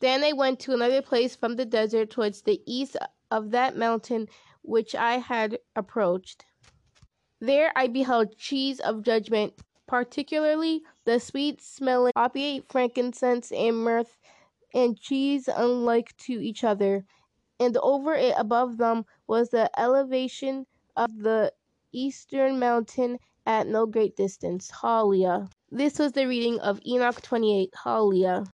Then I went to another place from the desert towards the east of that mountain which I had approached. There I beheld cheese of judgment, particularly the sweet smelling opiate, frankincense, and myrrh, and cheese unlike to each other. And over it above them was the elevation of the eastern mountain at no great distance. Halia. This was the reading of Enoch 28. Halia.